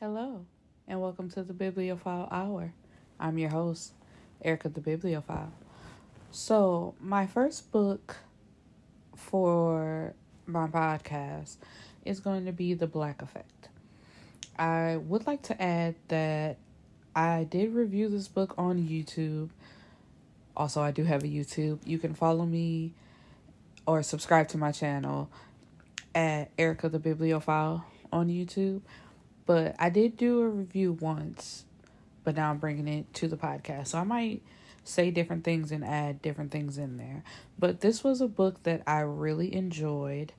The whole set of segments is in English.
Hello, and welcome to the Bibliophile Hour. I'm your host, Erica the Bibliophile. So, my first book for my podcast is going to be The Black Effect. I would like to add that I did review this book on YouTube. Also, I do have a YouTube. You can follow me or subscribe to my channel at Erica the Bibliophile on YouTube. But I did do a review once, but now I'm bringing it to the podcast. So I might say different things and add different things in there. But this was a book that I really enjoyed.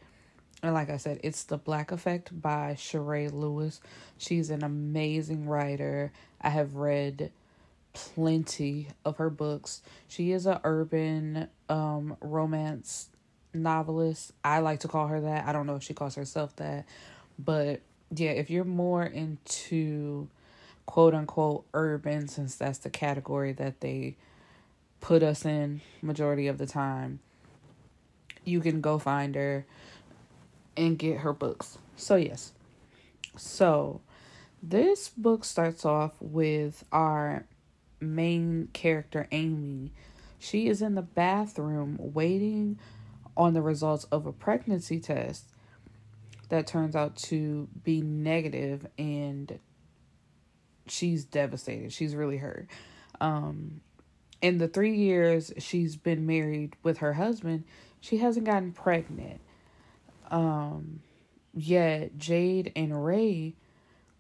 And like I said, it's The Black Effect by Charae Lewis. She's an amazing writer. I have read plenty of her books. She is a urban um romance novelist. I like to call her that. I don't know if she calls herself that, but yeah, if you're more into quote unquote urban, since that's the category that they put us in majority of the time, you can go find her and get her books. So, yes. So, this book starts off with our main character, Amy. She is in the bathroom waiting on the results of a pregnancy test that turns out to be negative and she's devastated. She's really hurt. Um in the 3 years she's been married with her husband, she hasn't gotten pregnant. Um yet Jade and Ray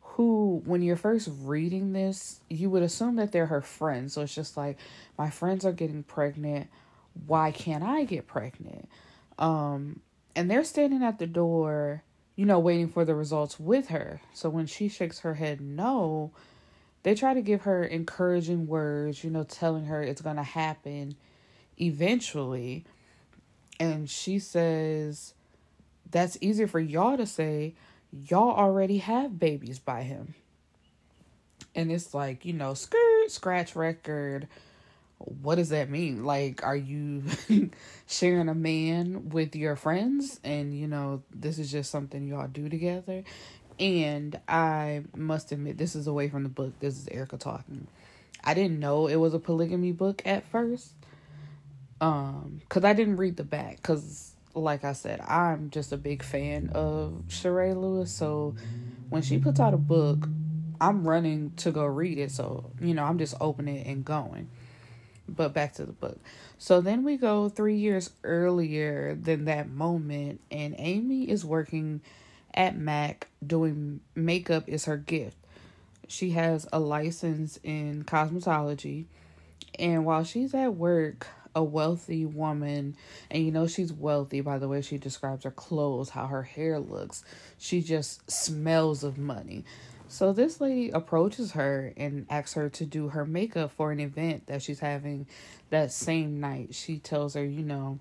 who when you're first reading this, you would assume that they're her friends. So it's just like my friends are getting pregnant, why can't I get pregnant? Um and they're standing at the door you know, waiting for the results with her. So when she shakes her head no, they try to give her encouraging words, you know, telling her it's going to happen eventually. And she says, That's easier for y'all to say. Y'all already have babies by him. And it's like, you know, skirt, scratch record, what does that mean? Like, are you sharing a man with your friends and you know, this is just something y'all do together? And I must admit, this is away from the book. This is Erica talking. I didn't know it was a polygamy book at first. Um, cause I didn't read the back. Cause, like I said, I'm just a big fan of Charae Lewis. So when she puts out a book, I'm running to go read it. So you know, I'm just opening it and going. But back to the book. So then we go three years earlier than that moment, and Amy is working at MAC doing makeup is her gift. She has a license in cosmetology, and while she's at work, a wealthy woman, and you know she's wealthy by the way she describes her clothes, how her hair looks. She just smells of money. So this lady approaches her and asks her to do her makeup for an event that she's having that same night. She tells her, you know,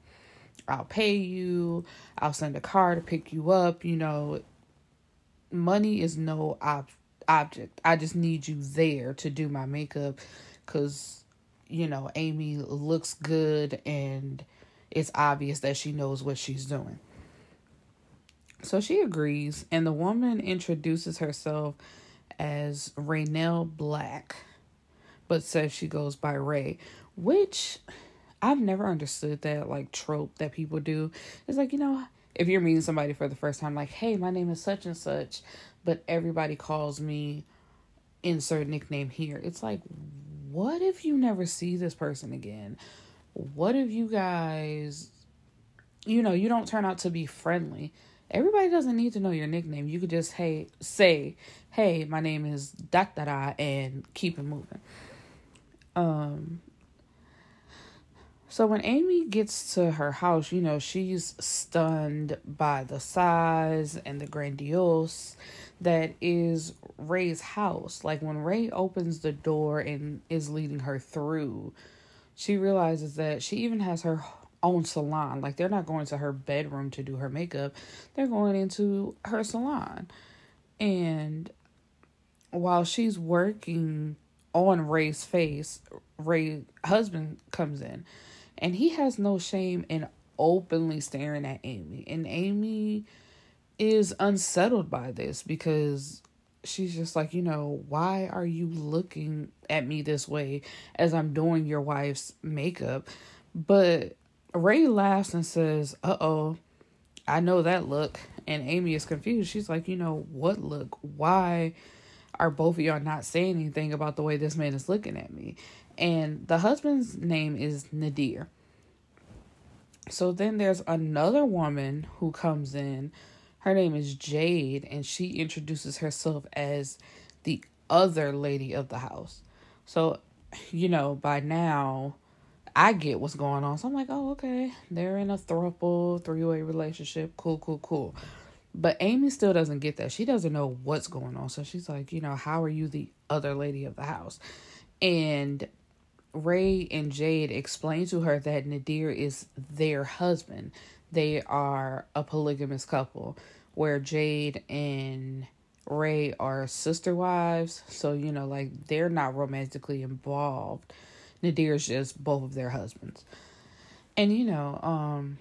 I'll pay you, I'll send a car to pick you up, you know, money is no ob- object. I just need you there to do my makeup cuz you know, Amy looks good and it's obvious that she knows what she's doing. So she agrees, and the woman introduces herself as Raynell Black, but says she goes by Ray, which I've never understood that like trope that people do. It's like, you know, if you're meeting somebody for the first time, like, hey, my name is such and such, but everybody calls me insert nickname here. It's like, what if you never see this person again? What if you guys, you know, you don't turn out to be friendly? Everybody doesn't need to know your nickname. You could just hey say, "Hey, my name is da da da," and keep it moving. Um. So when Amy gets to her house, you know, she's stunned by the size and the grandiose that is Ray's house. Like when Ray opens the door and is leading her through, she realizes that she even has her own salon. Like they're not going to her bedroom to do her makeup. They're going into her salon. And while she's working on Ray's face, Ray's husband comes in and he has no shame in openly staring at Amy. And Amy is unsettled by this because she's just like, you know, why are you looking at me this way as I'm doing your wife's makeup? But Ray laughs and says, uh oh, I know that look. And Amy is confused. She's like, you know, what look? Why are both of y'all not saying anything about the way this man is looking at me? And the husband's name is Nadir. So then there's another woman who comes in. Her name is Jade, and she introduces herself as the other lady of the house. So, you know, by now, I get what's going on. So I'm like, oh, okay. They're in a throuple, three way relationship. Cool, cool, cool. But Amy still doesn't get that. She doesn't know what's going on. So she's like, you know, how are you the other lady of the house? And Ray and Jade explain to her that Nadir is their husband. They are a polygamous couple where Jade and Ray are sister wives. So, you know, like they're not romantically involved Nadir's just both of their husbands. And you know, um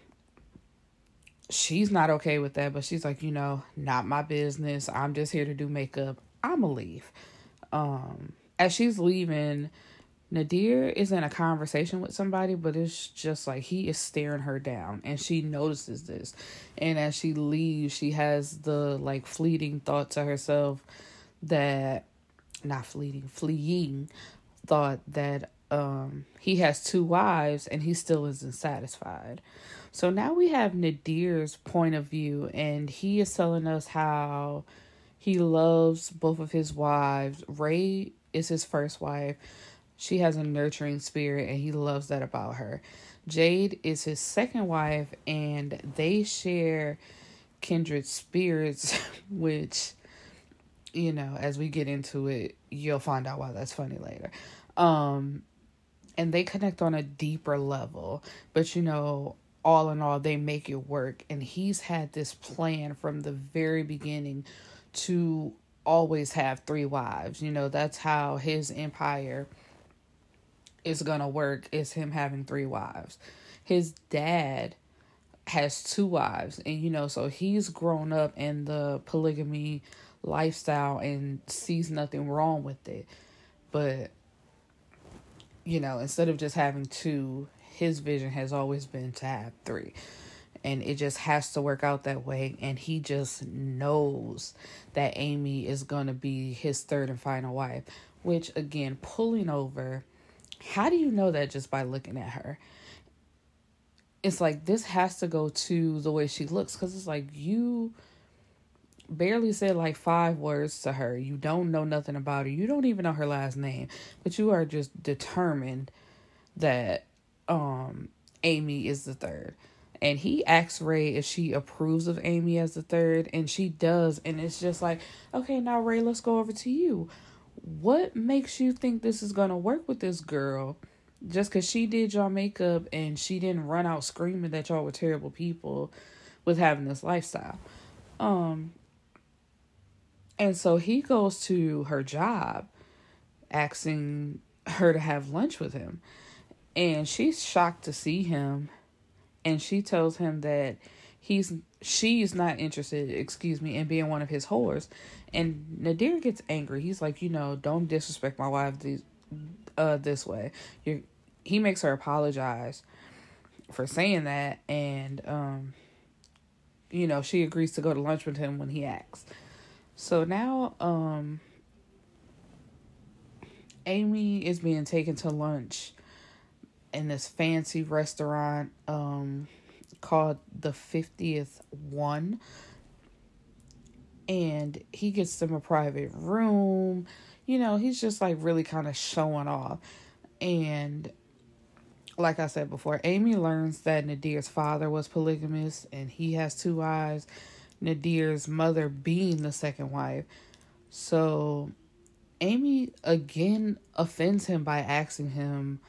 she's not okay with that, but she's like, you know, not my business. I'm just here to do makeup. I'ma leave. Um as she's leaving, Nadir is in a conversation with somebody, but it's just like he is staring her down and she notices this. And as she leaves, she has the like fleeting thought to herself that not fleeting, fleeing thought that um, he has two wives and he still isn't satisfied. So now we have Nadir's point of view, and he is telling us how he loves both of his wives. Ray is his first wife. She has a nurturing spirit, and he loves that about her. Jade is his second wife, and they share kindred spirits, which, you know, as we get into it, you'll find out why that's funny later. Um, and they connect on a deeper level. But you know, all in all, they make it work. And he's had this plan from the very beginning to always have three wives. You know, that's how his empire is gonna work, is him having three wives. His dad has two wives, and you know, so he's grown up in the polygamy lifestyle and sees nothing wrong with it. But you know, instead of just having two, his vision has always been to have three. And it just has to work out that way. And he just knows that Amy is going to be his third and final wife. Which, again, pulling over, how do you know that just by looking at her? It's like this has to go to the way she looks because it's like you barely said like five words to her. You don't know nothing about her. You don't even know her last name, but you are just determined that um Amy is the third. And he asks Ray if she approves of Amy as the third, and she does. And it's just like, okay, now Ray, let's go over to you. What makes you think this is gonna work with this girl? Just because she did y'all makeup and she didn't run out screaming that y'all were terrible people with having this lifestyle. Um, and so he goes to her job asking her to have lunch with him. And she's shocked to see him. And she tells him that he's she's not interested, excuse me, in being one of his whores. And Nadir gets angry. He's like, you know, don't disrespect my wife these uh this way. You he makes her apologize for saying that and um you know, she agrees to go to lunch with him when he asks. So now um Amy is being taken to lunch in this fancy restaurant um called the 50th one. And he gets them a private room. You know he's just like really kind of showing off. And like i said before amy learns that nadir's father was polygamous and he has two wives Nadir's mother being the second wife. So Amy again offends him by asking him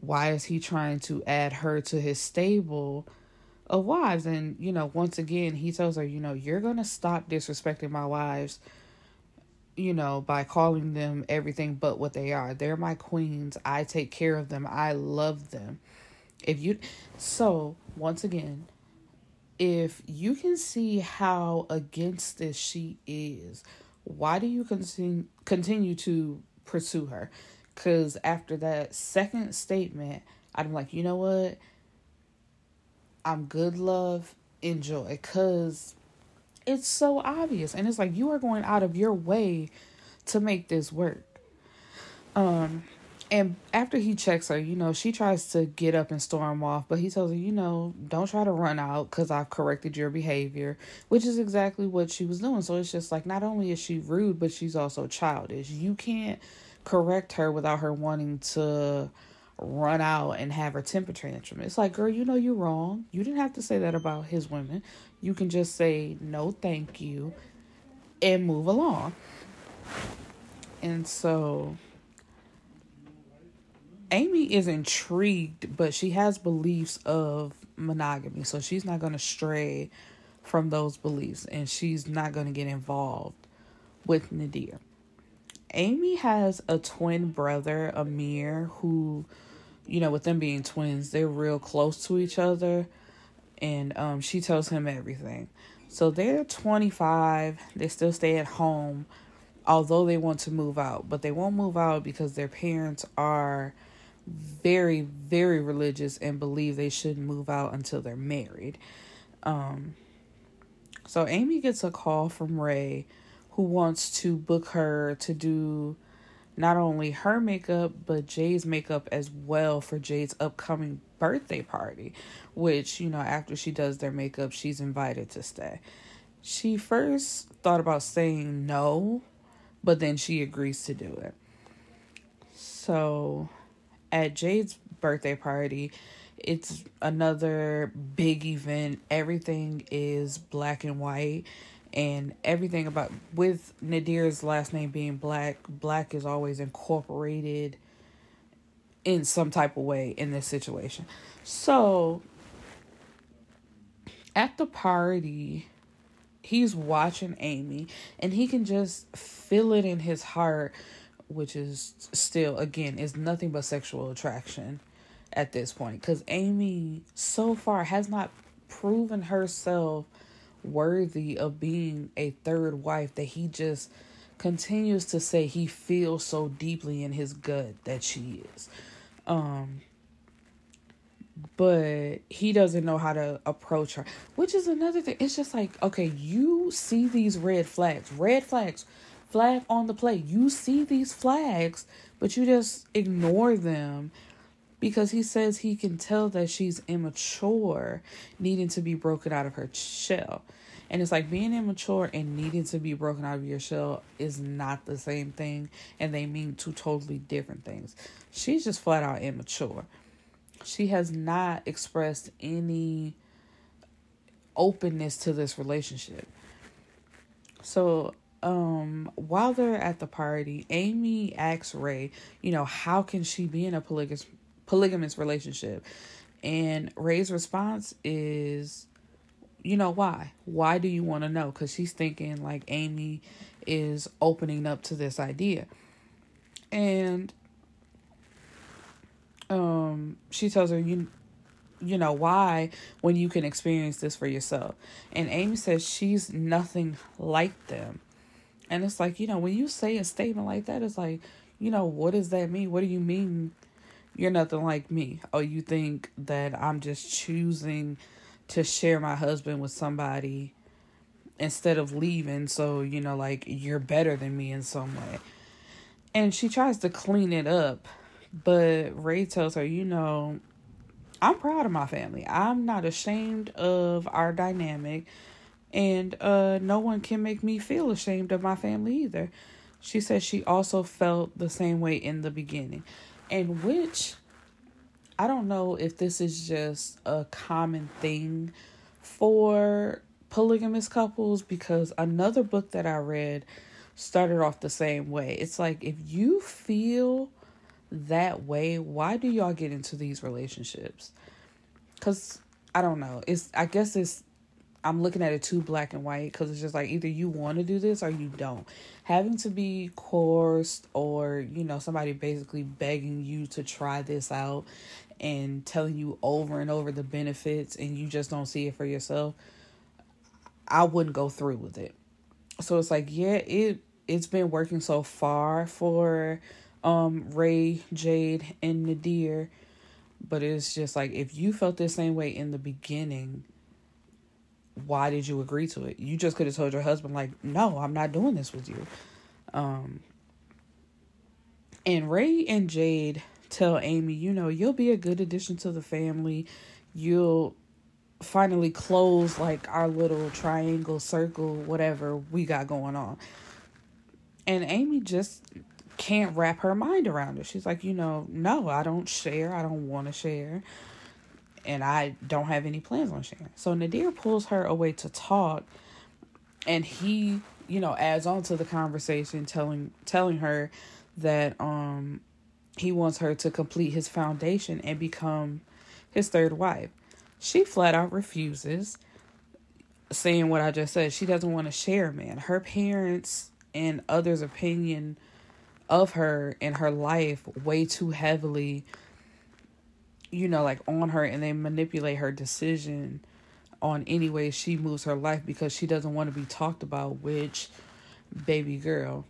why is he trying to add her to his stable of wives? And you know once again he tells her you know you're going to stop disrespecting my wives you know by calling them everything but what they are. They're my queens. I take care of them. I love them. If you so once again if you can see how against this she is why do you continue continue to pursue her? Because after that second statement, I'm like, you know what? I'm good, love, enjoy. Because it's so obvious. And it's like, you are going out of your way to make this work. Um, and after he checks her, you know, she tries to get up and storm off, but he tells her, you know, don't try to run out because I've corrected your behavior, which is exactly what she was doing. So it's just like, not only is she rude, but she's also childish. You can't correct her without her wanting to run out and have her temper tantrum. It's like, girl, you know you're wrong. You didn't have to say that about his women. You can just say, no, thank you, and move along. And so Amy is intrigued, but she has beliefs of monogamy, so she's not going to stray from those beliefs and she's not going to get involved with Nadir. Amy has a twin brother, Amir, who, you know, with them being twins, they're real close to each other, and um, she tells him everything. So they're 25, they still stay at home, although they want to move out, but they won't move out because their parents are very very religious and believe they shouldn't move out until they're married. Um so Amy gets a call from Ray who wants to book her to do not only her makeup but Jade's makeup as well for Jade's upcoming birthday party, which, you know, after she does their makeup, she's invited to stay. She first thought about saying no, but then she agrees to do it. So at Jade's birthday party, it's another big event. Everything is black and white and everything about with Nadir's last name being black, black is always incorporated in some type of way in this situation. So at the party, he's watching Amy and he can just feel it in his heart which is still again is nothing but sexual attraction at this point. Because Amy so far has not proven herself worthy of being a third wife that he just continues to say he feels so deeply in his gut that she is. Um but he doesn't know how to approach her which is another thing. It's just like okay you see these red flags. Red flags flag on the play. You see these flags, but you just ignore them because he says he can tell that she's immature, needing to be broken out of her shell. And it's like being immature and needing to be broken out of your shell is not the same thing, and they mean two totally different things. She's just flat out immature. She has not expressed any openness to this relationship. So um while they're at the party, Amy asks Ray, you know, how can she be in a polygamous polygamous relationship? And Ray's response is you know why? Why do you want to know? Cuz she's thinking like Amy is opening up to this idea. And um she tells her you you know why when you can experience this for yourself. And Amy says she's nothing like them and it's like, you know, when you say a statement like that, it's like, you know, what does that mean? What do you mean you're nothing like me? Oh, you think that I'm just choosing to share my husband with somebody instead of leaving, so, you know, like you're better than me in some way. And she tries to clean it up, but Ray tells her, you know, I'm proud of my family. I'm not ashamed of our dynamic and uh, no one can make me feel ashamed of my family either. She says she also felt the same way in the beginning, and which I don't know if this is just a common thing for polygamous couples because another book that I read started off the same way. It's like if you feel that way, why do y'all get into these relationships? Cuz I don't know. It's I guess it's I'm looking at it too black and white because it's just like either you want to do this or you don't. Having to be coerced or, you know, somebody basically begging you to try this out and telling you over and over the benefits and you just don't see it for yourself, I wouldn't go through with it. So it's like, yeah, it it's been working so far for um Ray, Jade, and Nadir. But it's just like if you felt the same way in the beginning, why did you agree to it? You just could have told your husband, like, no, I'm not doing this with you. Um and Ray and Jade tell Amy, you know, you'll be a good addition to the family. You'll finally close like our little triangle circle whatever we got going on and amy just can't wrap her mind around it she's like you know no i don't share i don't want to share and i don't have any plans on sharing so nadir pulls her away to talk and he you know adds on to the conversation telling telling her that um he wants her to complete his foundation and become his third wife she flat out refuses, saying what I just said. She doesn't want to share, man. Her parents and others' opinion of her and her life way too heavily, you know, like on her, and they manipulate her decision on any way she moves her life because she doesn't want to be talked about, which, baby girl,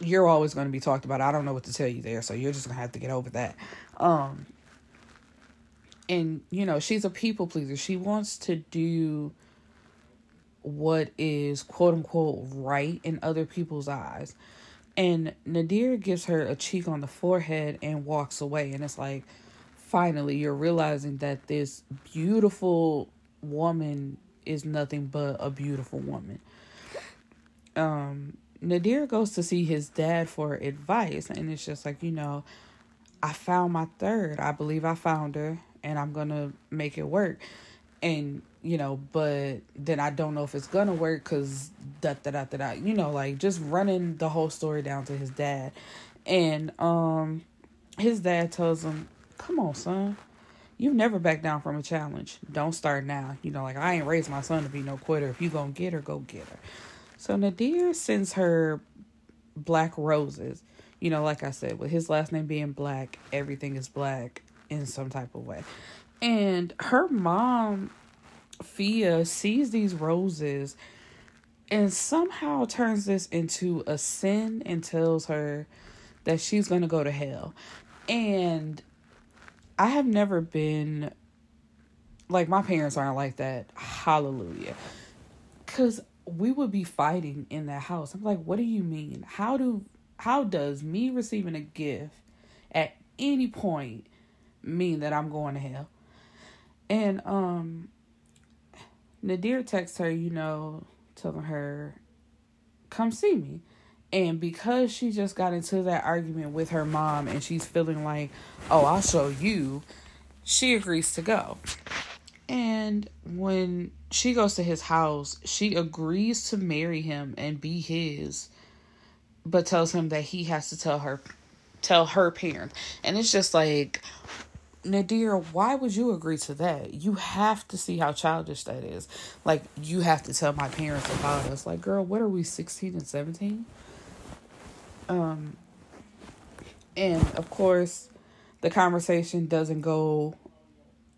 you're always going to be talked about. I don't know what to tell you there, so you're just going to have to get over that. Um, and you know she's a people pleaser she wants to do what is quote unquote right in other people's eyes and nadir gives her a cheek on the forehead and walks away and it's like finally you're realizing that this beautiful woman is nothing but a beautiful woman um nadir goes to see his dad for advice and it's just like you know i found my third i believe i found her and I'm gonna make it work. And you know, but then I don't know if it's gonna work because da da da da da. You know, like just running the whole story down to his dad, and um, his dad tells him, "Come on, son." You've never backed down from a challenge. Don't start now. You know, like I ain't raised my son to be no quitter. If you gonna get her, go get her. So Nadir sends her black roses. You know, like I said, with his last name being black, everything is black in some type of way. And her mom, Fia, sees these roses and somehow turns this into a sin and tells her that she's going to go to hell. And I have never been like my parents aren't like that. Hallelujah. Cuz we would be fighting in that house. I'm like, "What do you mean? How do how does me receiving a gift at any point mean that I'm going to hell. And um Nadir texts her, you know, telling her, come see me. And because she just got into that argument with her mom and she's feeling like, oh, I'll show you, she agrees to go. And when she goes to his house, she agrees to marry him and be his, but tells him that he has to tell her tell her parents. And it's just like, Nadir, why would you agree to that? You have to see how childish that is. Like, you have to tell my parents about us. Like, girl, what are we, 16 and 17? Um, and of course, the conversation doesn't go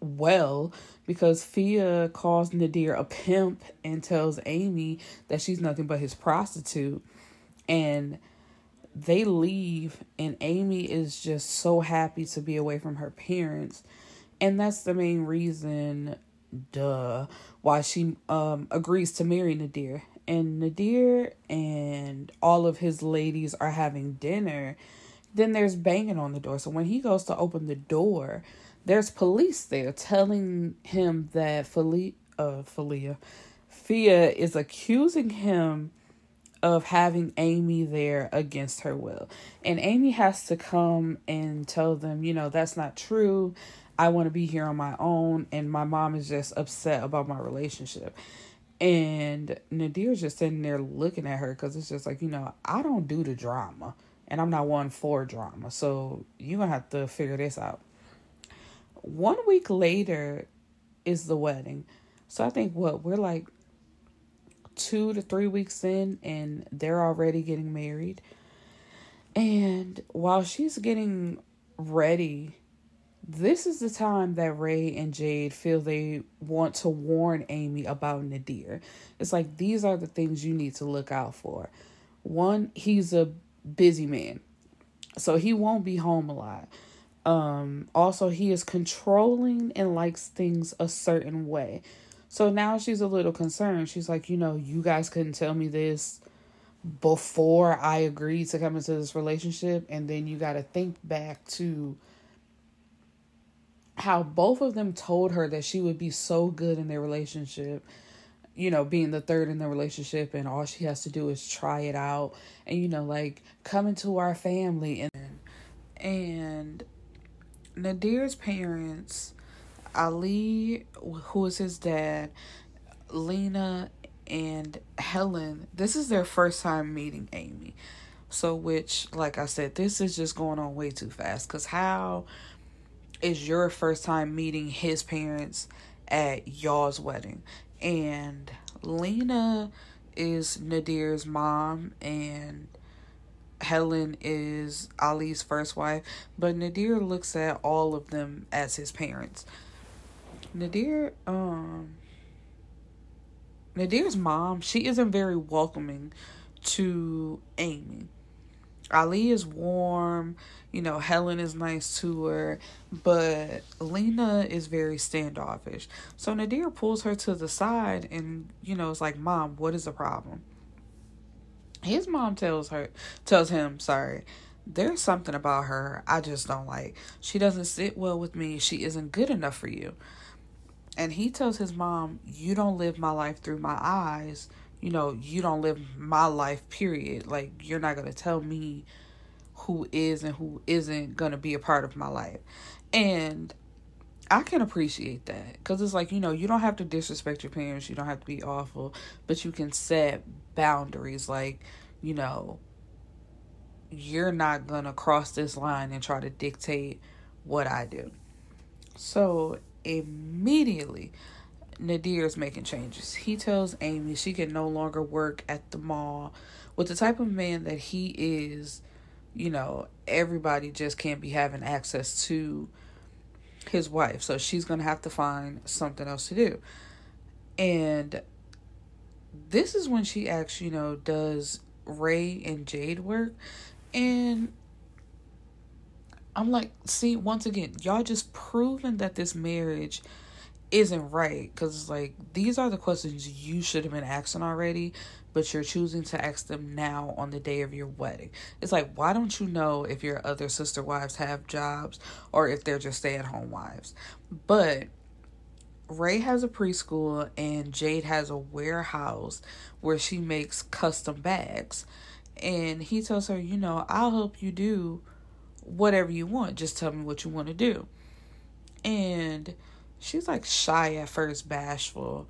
well because Fia calls Nadir a pimp and tells Amy that she's nothing but his prostitute. And they leave and Amy is just so happy to be away from her parents. And that's the main reason duh why she um agrees to marry Nadir. And Nadir and all of his ladies are having dinner. Then there's banging on the door. So when he goes to open the door, there's police there telling him that Felia uh Felia Fia is accusing him of having Amy there against her will. And Amy has to come and tell them, you know, that's not true. I want to be here on my own. And my mom is just upset about my relationship. And Nadir's just sitting there looking at her because it's just like, you know, I don't do the drama. And I'm not one for drama. So you're going to have to figure this out. One week later is the wedding. So I think what we're like two to three weeks in and they're already getting married. And while she's getting ready, this is the time that Ray and Jade feel they want to warn Amy about Nadir. It's like these are the things you need to look out for. one, he's a busy man. So he won't be home a lot. Um, also, he is controlling and likes things a certain way. So now she's a little concerned. She's like, you know, you guys couldn't tell me this before I agreed to come into this relationship. And then you got to think back to how both of them told her that she would be so good in their relationship you know, being the third in the relationship and all she has to do is try it out and you know, like come into our family and and Nadir's parents, Ali, who is his dad, Lena and Helen, this is their first time meeting Amy. So which like I said, this is just going on way too fast cuz how is your first time meeting his parents at y'all's wedding? and Lena is Nadir's mom and Helen is Ali's first wife, but Nadir looks at all of them as his parents. Nadir um Nadir's mom, she isn't very welcoming to Amy. Ali is warm, you know, Helen is nice to her, but Lena is very standoffish. So Nadir pulls her to the side and, you know, it's like, Mom, what is the problem? His mom tells her, tells him, sorry, there's something about her I just don't like. She doesn't sit well with me. She isn't good enough for you. And he tells his mom, You don't live my life through my eyes you know, you don't live my life, period. Like, you're not going to tell me who is and who isn't going to be a part of my life. And I can appreciate that because it's like, you know, you don't have to disrespect your parents, you don't have to be awful, but you can set boundaries. Like, you know, you're not going to cross this line and try to dictate what I do. So, immediately, Nadir's making changes. He tells Amy she can no longer work at the mall. With the type of man that he is, you know, everybody just can't be having access to his wife. So she's going to have to find something else to do. And this is when she asks, you know, does Ray and Jade work? And I'm like, see, once again, y'all just proven that this marriage isn't right because it's like these are the questions you should have been asking already but you're choosing to ask them now on the day of your wedding. It's like why don't you know if your other sister wives have jobs or if they're just stay-at-home wives? But ray has a preschool and jade has a warehouse where she makes custom bags. And he tells her you know i'll help you do whatever you want. Just tell me what you want to do. And she's like shy at first, bashful.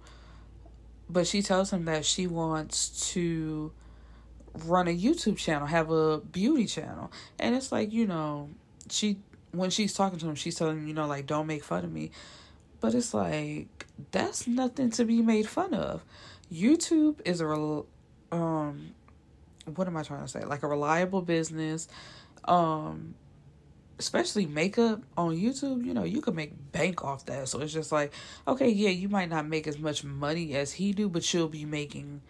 But she tells him that she wants to run a YouTube channel, have a beauty channel. And it's like, you know, she when she's talking to him, she's telling him, you know, like don't make fun of me. But it's like that's nothing to be made fun of. YouTube is a um what am I trying to say? Like a reliable business. Um especially makeup on YouTube, you know, you could make bank off that. So it's just like, okay, yeah, you might not make as much money as he do, but you'll be making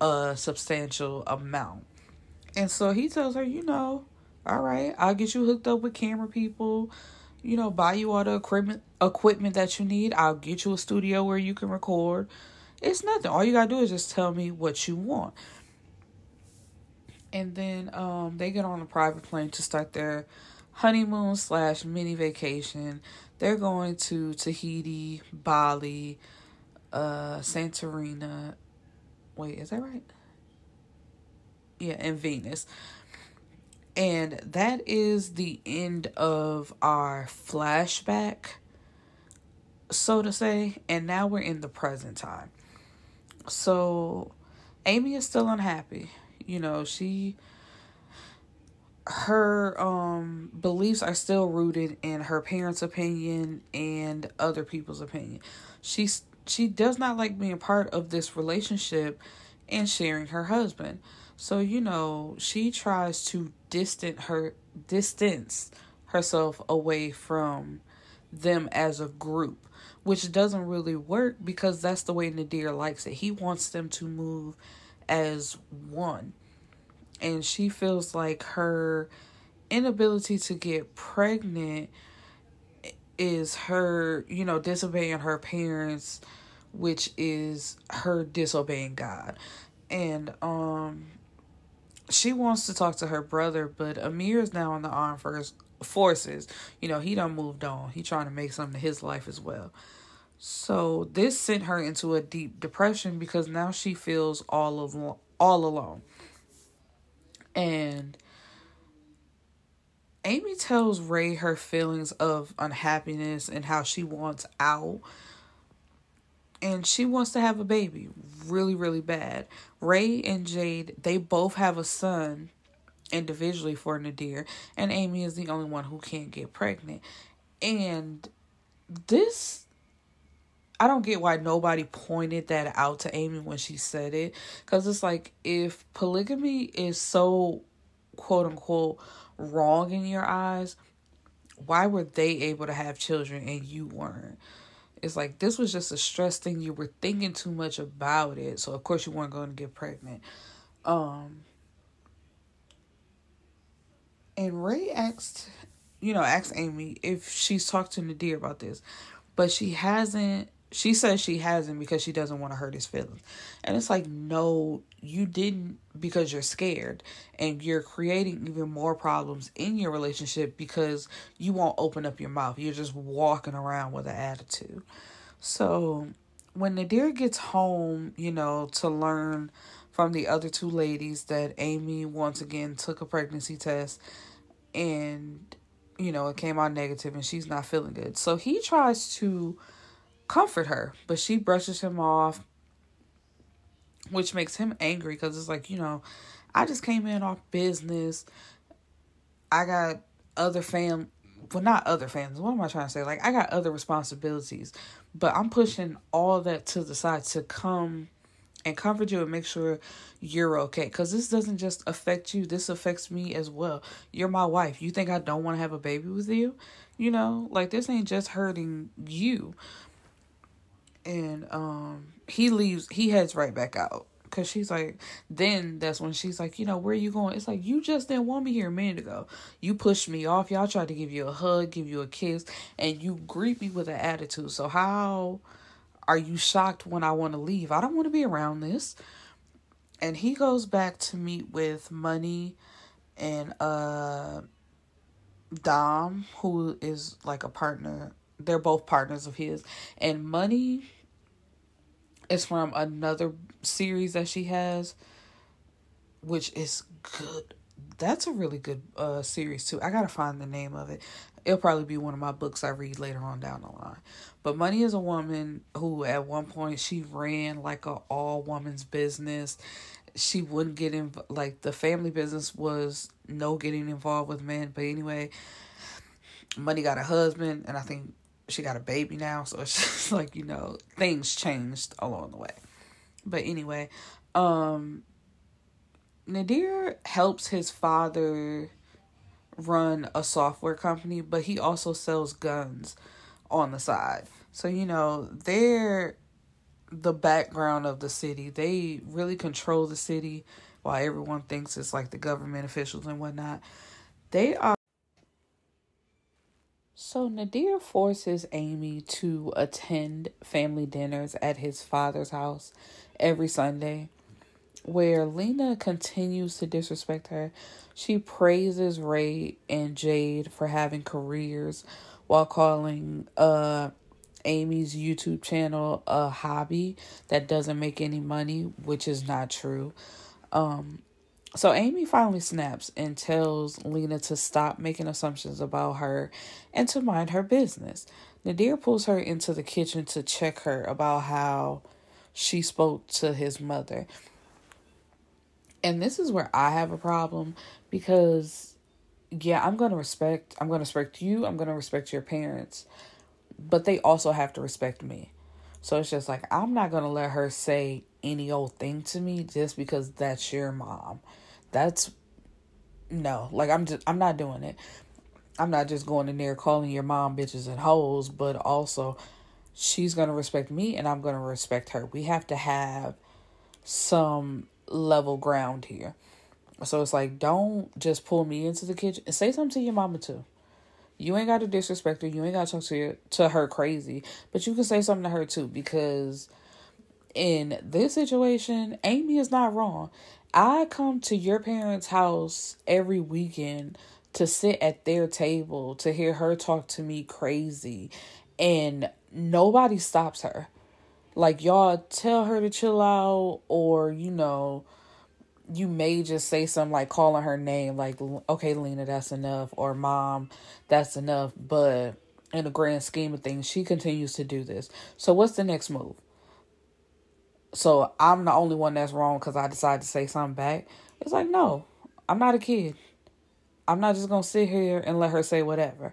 a substantial amount. And so he tells her, you know, all right, I'll get you hooked up with camera people, you know, buy you all the equipment equipment that you need. I'll get you a studio where you can record. It's nothing. All you gotta do is just tell me what you want. And then um they get on a private plane to start their honeymoon slash mini vacation. They're going to Tahiti, Bali, uh, Santorina. Wait, is that right? Yeah, and Venus. And that is the end of our flashback, so to say. And now we're in the present time. So Amy is still unhappy. You know, she her um beliefs are still rooted in her parents' opinion and other people's opinion. She's she does not like being part of this relationship and sharing her husband. So, you know, she tries to distant her distance herself away from them as a group, which doesn't really work because that's the way Nadir likes it. He wants them to move as one. And she feels like her inability to get pregnant is her, you know, disobeying her parents, which is her disobeying God. And um she wants to talk to her brother, but Amir is now in the armed first forces. You know, he done moved on. He trying to make something of his life as well. So this sent her into a deep depression because now she feels all of all alone. And Amy tells Ray her feelings of unhappiness and how she wants out. And she wants to have a baby really, really bad. Ray and Jade, they both have a son individually for Nadir, and Amy is the only one who can't get pregnant. And this I don't get why nobody pointed that out to Amy when she said it. Because it's like, if polygamy is so quote unquote wrong in your eyes, why were they able to have children and you weren't? It's like this was just a stress thing. You were thinking too much about it. So of course you weren't going to get pregnant. Um and Ray asked, you know, asked Amy if she's talked to Nadir about this. But she hasn't she says she hasn't because she doesn't want to hurt his feelings. And it's like, no, you didn't because you're scared. And you're creating even more problems in your relationship because you won't open up your mouth. You're just walking around with an attitude. So when Nadir gets home, you know, to learn from the other two ladies that Amy once again took a pregnancy test and, you know, it came out negative and she's not feeling good. So he tries to comfort her, but she brushes him off, which makes him angry because it's like, you know, I just came in off business. I got other fam well not other fans what am i trying to say? Like i got other responsibilities but i'm pushing all that to the side to come and comfort you and make sure you're okay because this doesn't just affect you this affects me as well. You're my wife. You think i don't want to have a baby with you? You know like this ain't just hurting you and um he leaves he heads right back out. Because she's like then that's when she's like you know where are you going? It's like you just didn't want me here a minute ago. You pushed me off. Y'all tried to give you a hug give you a kiss and you greet me with an attitude. So how are you shocked when i want to leave? I don't want to be around this. And he goes back to meet with money and uh dom who is like a partner they're both partners of his and money is from another series that she has, which is good. That's a really good uh series too. I gotta find the name of it. It'll probably be one of my books I read later on down the line. But Money is a woman who at one point she ran like a all woman's business. She wouldn't get in like the family business was no getting involved with men. But anyway, Money got a husband and I think she got a baby now, so it's just like, you know, things changed along the way. But anyway, um Nadir helps his father run a software company, but he also sells guns on the side. So, you know, they're the background of the city. They really control the city while everyone thinks it's like the government officials and whatnot. They are so Nadir forces Amy to attend family dinners at his father's house every Sunday, where Lena continues to disrespect her. She praises Ray and Jade for having careers while calling uh Amy's YouTube channel a hobby that doesn't make any money, which is not true. Um so Amy finally snaps and tells Lena to stop making assumptions about her and to mind her business. Nadir pulls her into the kitchen to check her about how she spoke to his mother. And this is where I have a problem because yeah, I'm going to respect I'm going to respect you, I'm going to respect your parents, but they also have to respect me. So it's just like I'm not going to let her say any old thing to me just because that's your mom. That's no, like I'm just I'm not doing it. I'm not just going in there calling your mom bitches and hoes, but also she's going to respect me and I'm going to respect her. We have to have some level ground here. So it's like, don't just pull me into the kitchen and say something to your mama too. You ain't got to disrespect her. You ain't got to talk to her, to her crazy, but you can say something to her too because in this situation, Amy is not wrong. I come to your parents' house every weekend to sit at their table to hear her talk to me crazy and nobody stops her. Like y'all tell her to chill out or you know you may just say something like calling her name like okay Lena that's enough or mom that's enough but in the grand scheme of things she continues to do this. So what's the next move? So I'm the only one that's wrong cuz I decided to say something back. It's like no, I'm not a kid. I'm not just to sit here and let her say whatever.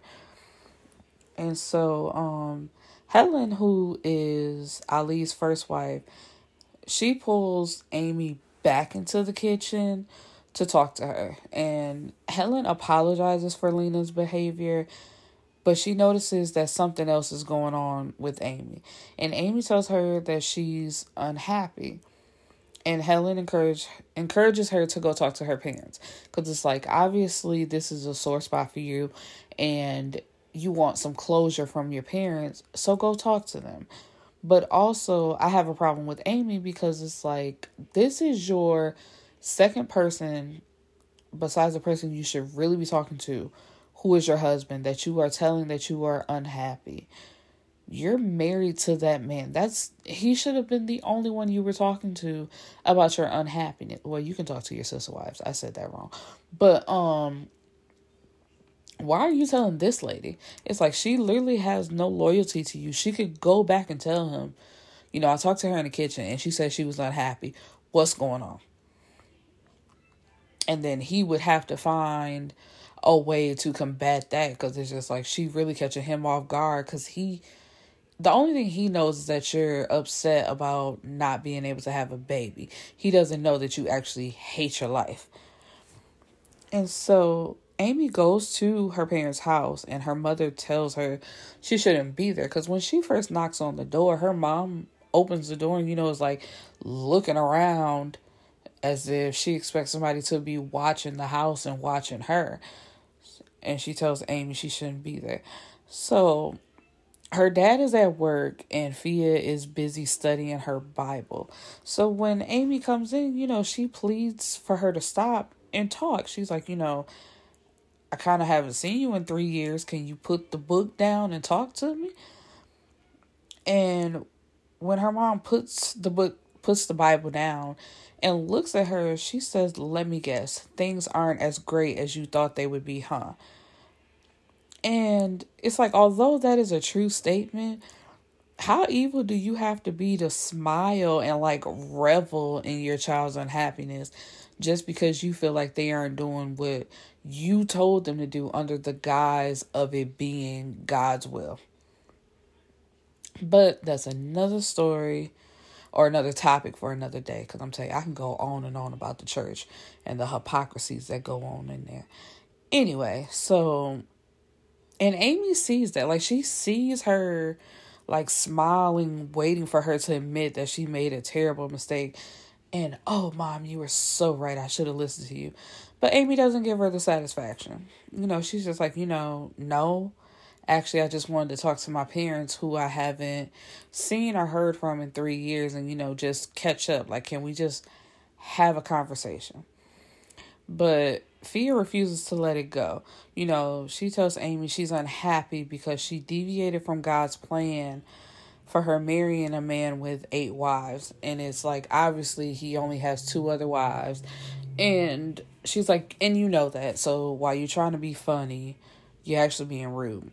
And so um Helen who is Ali's first wife, she pulls Amy back into the kitchen to talk to her. And Helen apologizes for Lena's behavior, but she notices that something else is going on with Amy. And Amy tells her that she's unhappy. And Helen encourage, encourages her to go talk to her parents. Because it's like, obviously, this is a sore spot for you. And you want some closure from your parents. So go talk to them. But also, I have a problem with Amy because it's like, this is your second person besides the person you should really be talking to, who is your husband, that you are telling that you are unhappy. You're married to that man. That's he should have been the only one you were talking to about your unhappiness. Well, you can talk to your sister wives. I said that wrong. But um why are you telling this lady? It's like she literally has no loyalty to you. She could go back and tell him, you know, I talked to her in the kitchen and she said she was not happy. What's going on? And then he would have to find a way to combat that because it's just like she really catching him off guard because he, the only thing he knows is that you're upset about not being able to have a baby. He doesn't know that you actually hate your life. And so Amy goes to her parents' house and her mother tells her she shouldn't be there because when she first knocks on the door, her mom opens the door and you know is like looking around as if she expects somebody to be watching the house and watching her. And she tells Amy she shouldn't be there. So her dad is at work and Fia is busy studying her Bible. So when Amy comes in, you know, she pleads for her to stop and talk. She's like, you know, I kind of haven't seen you in three years. Can you put the book down and talk to me? And when her mom puts the book, puts the Bible down and looks at her, she says, Let me guess, things aren't as great as you thought they would be, huh? And it's like, although that is a true statement, how evil do you have to be to smile and like revel in your child's unhappiness just because you feel like they aren't doing what you told them to do under the guise of it being God's will. But that's another story or another topic for another day because I'm telling you, I can go on and on about the church and the hypocrisies that go on in there. Anyway, so, and Amy sees that. Like, she sees her, like, smiling, waiting for her to admit that she made a terrible mistake. And, oh, mom, you were so right. I should have listened to you. But Amy doesn't give her the satisfaction. You know, she's just like, you know, no. Actually, I just wanted to talk to my parents who I haven't seen or heard from in three years and, you know, just catch up. Like, can we just have a conversation? But Fia refuses to let it go. You know, she tells Amy she's unhappy because she deviated from God's plan for her marrying a man with eight wives. And it's like, obviously, he only has two other wives. And she's like, and you know that. So while you're trying to be funny, you're actually being rude.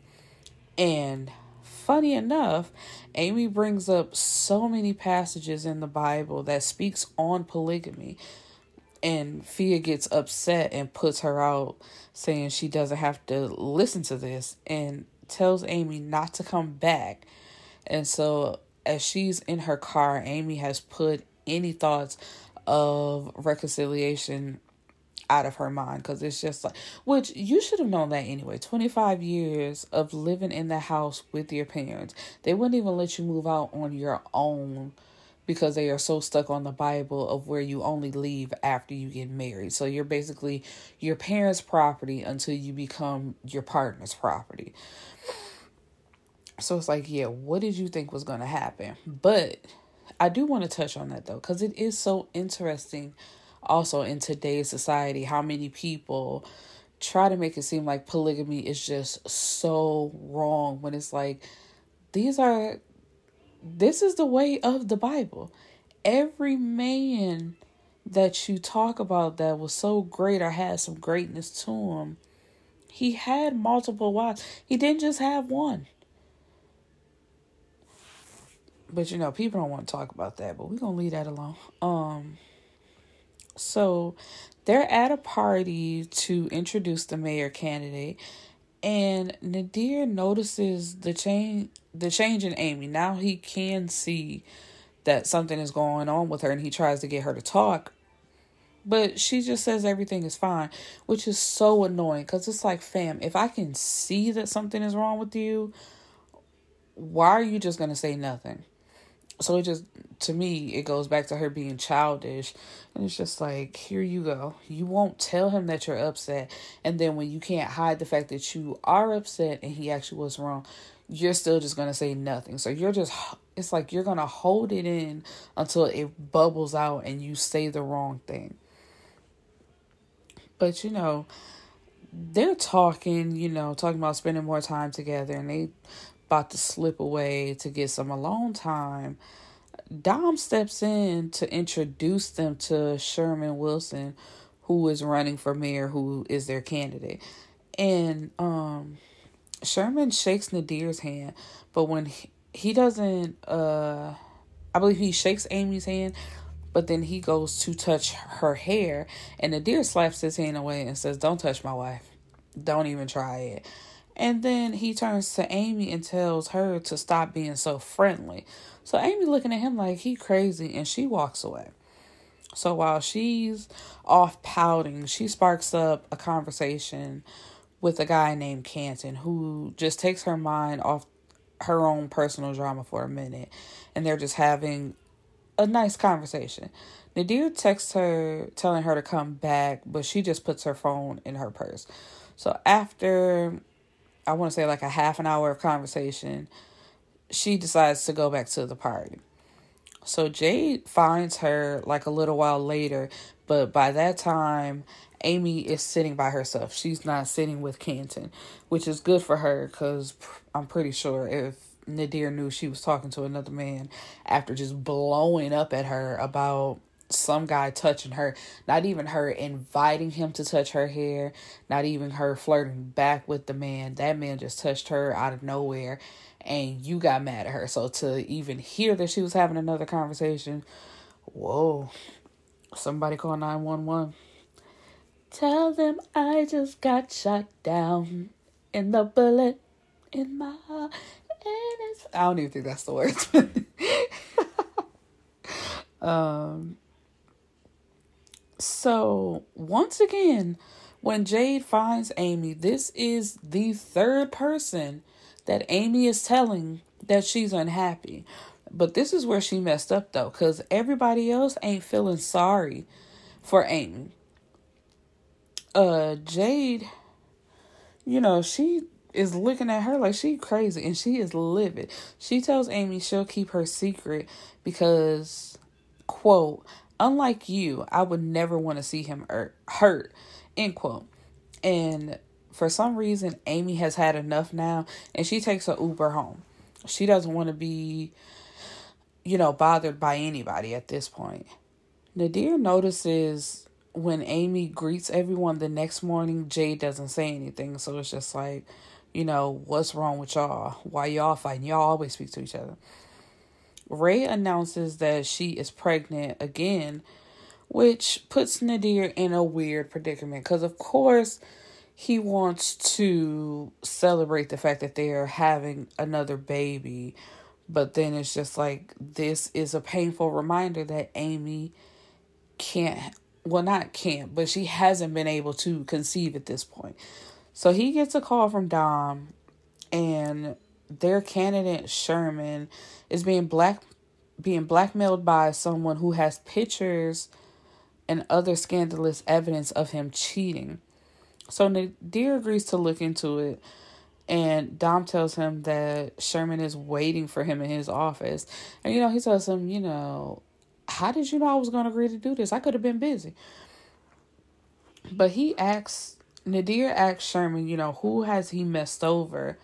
And funny enough, Amy brings up so many passages in the Bible that speaks on polygamy. And Fia gets upset and puts her out, saying she doesn't have to listen to this and tells Amy not to come back. And so, as she's in her car, Amy has put any thoughts of reconciliation out of her mind because it's just like which you should have known that anyway. 25 years of living in the house with your parents. They wouldn't even let you move out on your own because they are so stuck on the Bible of where you only leave after you get married. So you're basically your parents' property until you become your partner's property. So it's like, yeah, what did you think was going to happen? But I do want to touch on that though, because it is so interesting also in today's society how many people try to make it seem like polygamy is just so wrong when it's like these are this is the way of the Bible. Every man that you talk about that was so great or had some greatness to him, he had multiple wives. He didn't just have one. But you know, people don't want to talk about that, but we're gonna leave that alone. Um so they're at a party to introduce the mayor candidate and Nadir notices the change the change in Amy. Now he can see that something is going on with her and he tries to get her to talk. But she just says everything is fine, which is so annoying because it's like, fam, if I can see that something is wrong with you, why are you just going to say nothing? So it just, to me, it goes back to her being childish. And it's just like, here you go. You won't tell him that you're upset. And then when you can't hide the fact that you are upset and he actually was wrong, you're still just to say nothing. So you're just, it's like you're to hold it in until it bubbles out and you say the wrong thing. But you know, they're talking, you know, talking about spending more time together and they about to slip away to get some alone time. Dom steps in to introduce them to Sherman Wilson, who is running for mayor, who is their candidate. And um Sherman shakes Nadir's hand, but when he, he doesn't, uh, I believe he shakes Amy's hand, but then he goes to touch her hair, and Nadir slaps his hand away and says, Don't touch my wife. Don't even try it. And then he turns to Amy and tells her to stop being so friendly. So Amy looking at him like he crazy and she walks away. So while she's off pouting, she sparks up a conversation with a guy named Canton who just takes her mind off her own personal drama for a minute and they're just having a nice conversation. Nadir texts her telling her to come back, but she just puts her phone in her purse. So after I want to say like a half an hour of conversation, she decides to go back to the party. So Jade finds her like a little while later, but by that time Amy is sitting by herself. She's not sitting with Canton, which is good for her because I'm pretty sure if Nadir knew she was talking to another man after just blowing up at her about some guy touching her, not even her inviting him to touch her hair, not even her flirting back with the man. That man just touched her out of nowhere and you got mad at her. So to even hear that she was having another conversation, whoa. Somebody call 911. Tell them I just got shot down in the bullet in my. I don't even think that's the words. um. So once again, when Jade finds Amy, this is the third person that Amy is telling that she's unhappy. But this is where she messed up though, because everybody else ain't feeling sorry for Amy uh Jade, you know, she is looking at her like she crazy and she is livid. She tells Amy she'll keep her secret because quote, unlike you, I would never want to see him hurt, end quote. And for some reason, Amy has had enough now and she takes a Uber home. She doesn't want to be, you know, bothered by anybody at this point. Nadir notices when Amy greets everyone the next morning, Jade doesn't say anything. So it's just like, you know, what's wrong with y'all? Why y'all fighting? Y'all always speak to each other. Ray announces that she is pregnant again, which puts Nadir in a weird predicament because, of course, he wants to celebrate the fact that they're having another baby. But then it's just like, this is a painful reminder that Amy can't well, not can't, but she hasn't been able to conceive at this point. So he gets a call from Dom, and their candidate Sherman is being black being blackmailed by someone who has pictures and other scandalous evidence of him cheating. So Nadir agrees to look into it, and Dom tells him that Sherman is waiting for him in his office. And, you know, he tells him, you know, how did you know I was going to agree to do this? I could have been busy. But he asks, Nadir asks Sherman, you know, who has he messed over?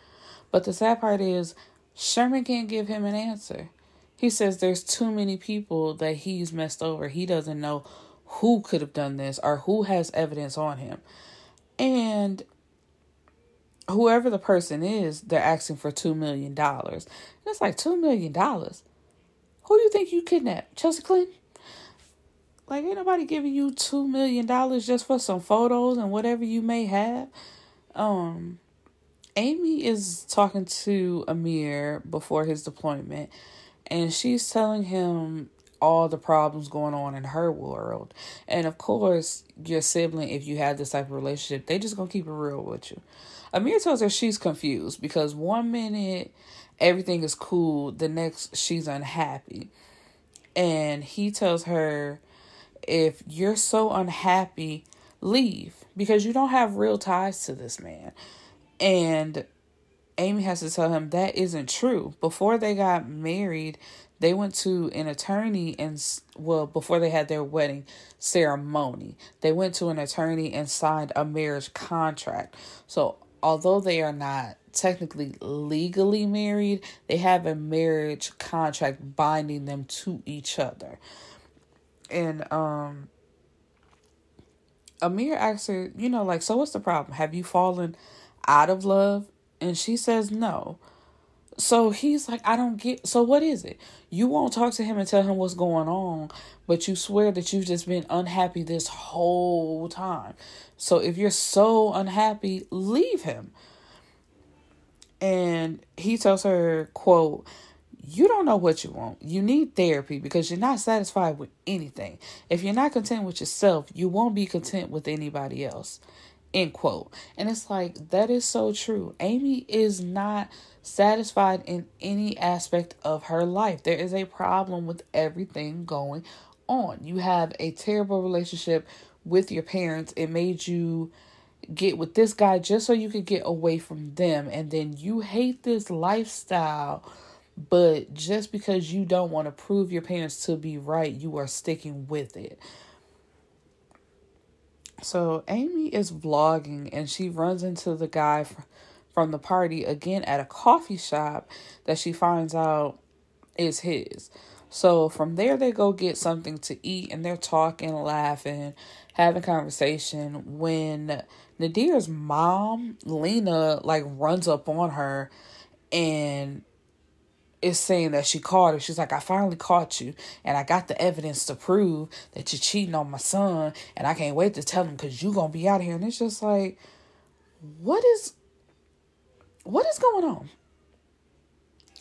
But the sad part is, Sherman can't give him an answer. He says there's too many people that he's messed over. He doesn't know who could have done this or who has evidence on him. And whoever the person is, they're asking for $2 million. It's like $2 million. Who do you think you kidnapped? Chelsea Clinton? Like, ain't nobody giving you $2 million just for some photos and whatever you may have. Um, Amy is talking to Amir before his deployment, and she's telling him all the problems going on in her world. And of course, your sibling, if you have this type of relationship, they just gonna keep it real with you. Amir tells her she's confused because one minute everything is cool, the next she's unhappy. And he tells her, if you're so unhappy, leave because you don't have real ties to this man. And Amy has to tell him that isn't true. Before they got married, they went to an attorney and well before they had their wedding ceremony they went to an attorney and signed a marriage contract. So although they are not technically legally married they have a marriage contract binding them to each other. And um amir asks her you know like so what's the problem? Have you fallen out of love and she says no so he's like, I don't get. So what is it? You won't talk to him and tell him what's going on, but you swear that you've just been unhappy this whole time. So if you're so unhappy, leave him. And he tells her, quote, you don't know what you want. You need therapy because you're not satisfied with anything. If you're not content with yourself, you won't be content with anybody else. End quote. And it's like, that is so true. Amy is not satisfied in any aspect of her life. There is a problem with everything going on. You have a terrible relationship with your parents. It made you get with this guy just so you could get away from them. And then you hate this lifestyle. But just because you don't want to prove your parents to be right, you are sticking with it. So Amy is vlogging and she runs into the guy from the party again at a coffee shop that she finds out is his. So from there, they go get something to eat and they're talking, laughing, having conversation. When Nadir's mom, Lena, like runs up on her and is saying that she caught her. She's like, I finally caught you, and I got the evidence to prove that you're cheating on my son, and I can't wait to tell him because you're to be out here. And it's just like, what is what is going on?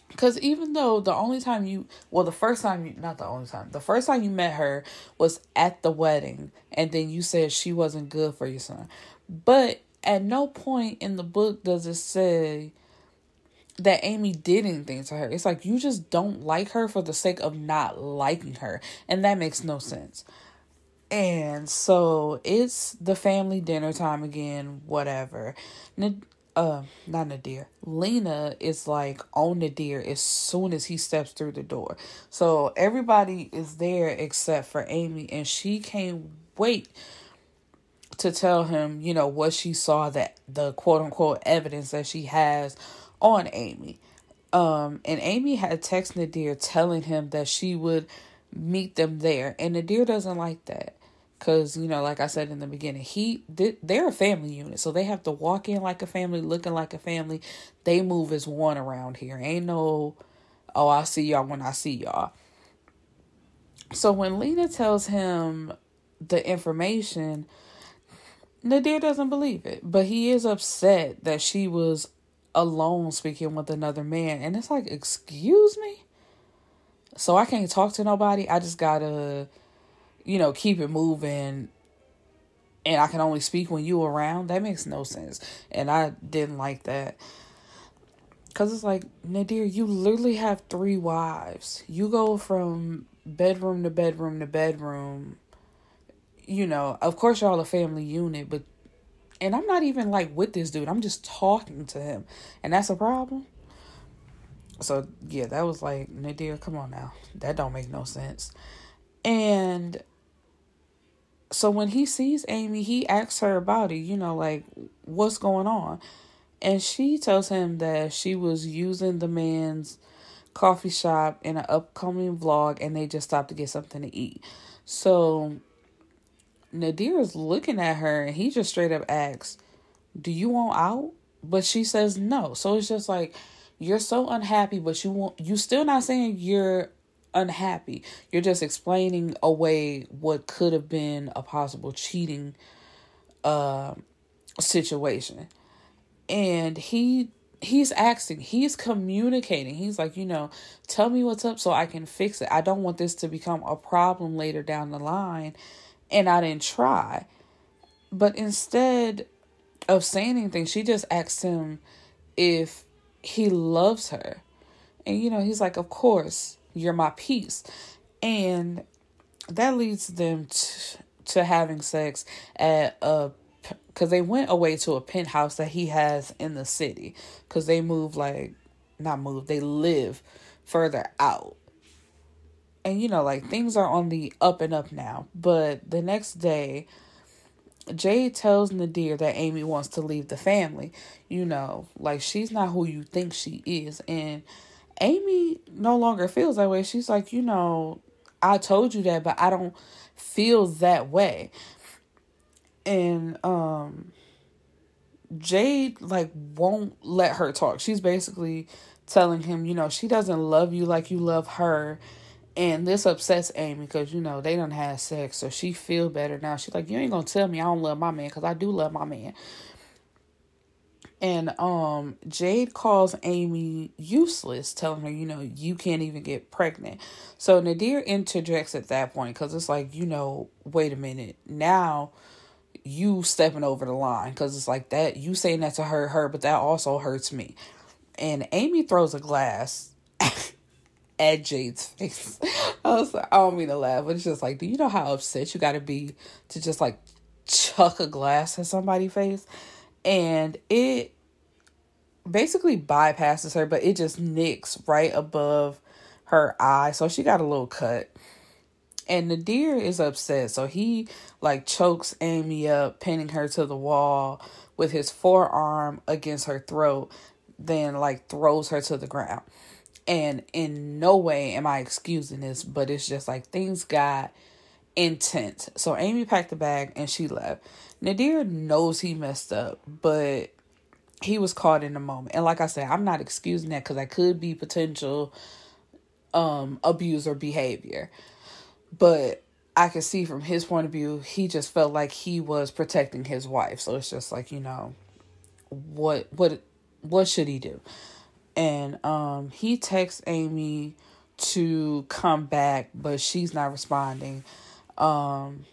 Because even though the only time you, well, the first time you, not the only time, the first time you met her was at the wedding, and then you said she wasn't good for your son. But at no point in the book does it say that Amy did anything to her. It's like you just don't like her for the sake of not liking her, and that makes no sense. And so it's the family dinner time again, whatever uh not Nadir. Lena is like on Nadir as soon as he steps through the door. So everybody is there except for Amy and she can't wait to tell him, you know, what she saw that the quote unquote evidence that she has on Amy. Um and Amy had text Nadir telling him that she would meet them there and Nadir doesn't like that. Cause you know, like I said in the beginning, he they're a family unit, so they have to walk in like a family, looking like a family. They move as one around here. Ain't no, oh, I see y'all when I see y'all. So when Lena tells him the information, Nadir doesn't believe it, but he is upset that she was alone speaking with another man, and it's like, excuse me. So I can't talk to nobody. I just gotta you know, keep it moving and I can only speak when you around, that makes no sense. And I didn't like that. Cause it's like, Nadir, you literally have three wives. You go from bedroom to bedroom to bedroom. You know, of course y'all a family unit, but and I'm not even like with this dude. I'm just talking to him. And that's a problem. So yeah, that was like, Nadir, come on now. That don't make no sense. And so when he sees Amy, he asks her about it, you know, like what's going on. And she tells him that she was using the man's coffee shop in an upcoming vlog and they just stopped to get something to eat. So Nadir is looking at her and he just straight up asks, Do you want out? But she says no. So it's just like you're so unhappy, but you want you still not saying you're unhappy. You're just explaining away what could have been a possible cheating uh situation. And he he's asking, he's communicating. He's like, you know, tell me what's up so I can fix it. I don't want this to become a problem later down the line and I didn't try. But instead of saying anything, she just asked him if he loves her. And, you know, he's like, Of course, you're my peace. And that leads them to, to having sex at a because they went away to a penthouse that he has in the city because they moved like not move they live further out and you know like things are on the up and up now. But the next day jade tells nadir that amy wants to leave the family. You know like she's not who you think she is. And amy no longer feels that way. She's like you know i told you that but i don't feel that way. And um jade like won't let her talk. She's basically telling him you know she doesn't love you like you love her and this upsets Amy because, you know, they don't have sex. So she feel better now. She's like, you ain't to tell me I don't love my man because I do love my man. And um Jade calls Amy useless, telling her, you know, you can't even get pregnant. So Nadir interjects at that point because it's like, you know, wait a minute. Now you stepping over the line because it's like that you saying that to her, her, but that also hurts me. And Amy throws a glass at Jade's face. I was like, I don't mean to laugh, but it's just like, do you know how upset you gotta be to just like chuck a glass at somebody's face? And it basically bypasses her, but it just nicks right above her eye. So she got a little cut. And Nadir is upset. So he like chokes Amy up, pinning her to the wall with his forearm against her throat, then like throws her to the ground. And in no way am I excusing this, but it's just like things got intense. So Amy packed the bag and she left. Nadir knows he messed up, but he was caught in the moment. And like I said, I'm not excusing that because I could be potential um abuser behavior. But I can see from his point of view, he just felt like he was protecting his wife. So it's just like, you know, what what what should he do? And um he texts Amy to come back, but she's not responding. Um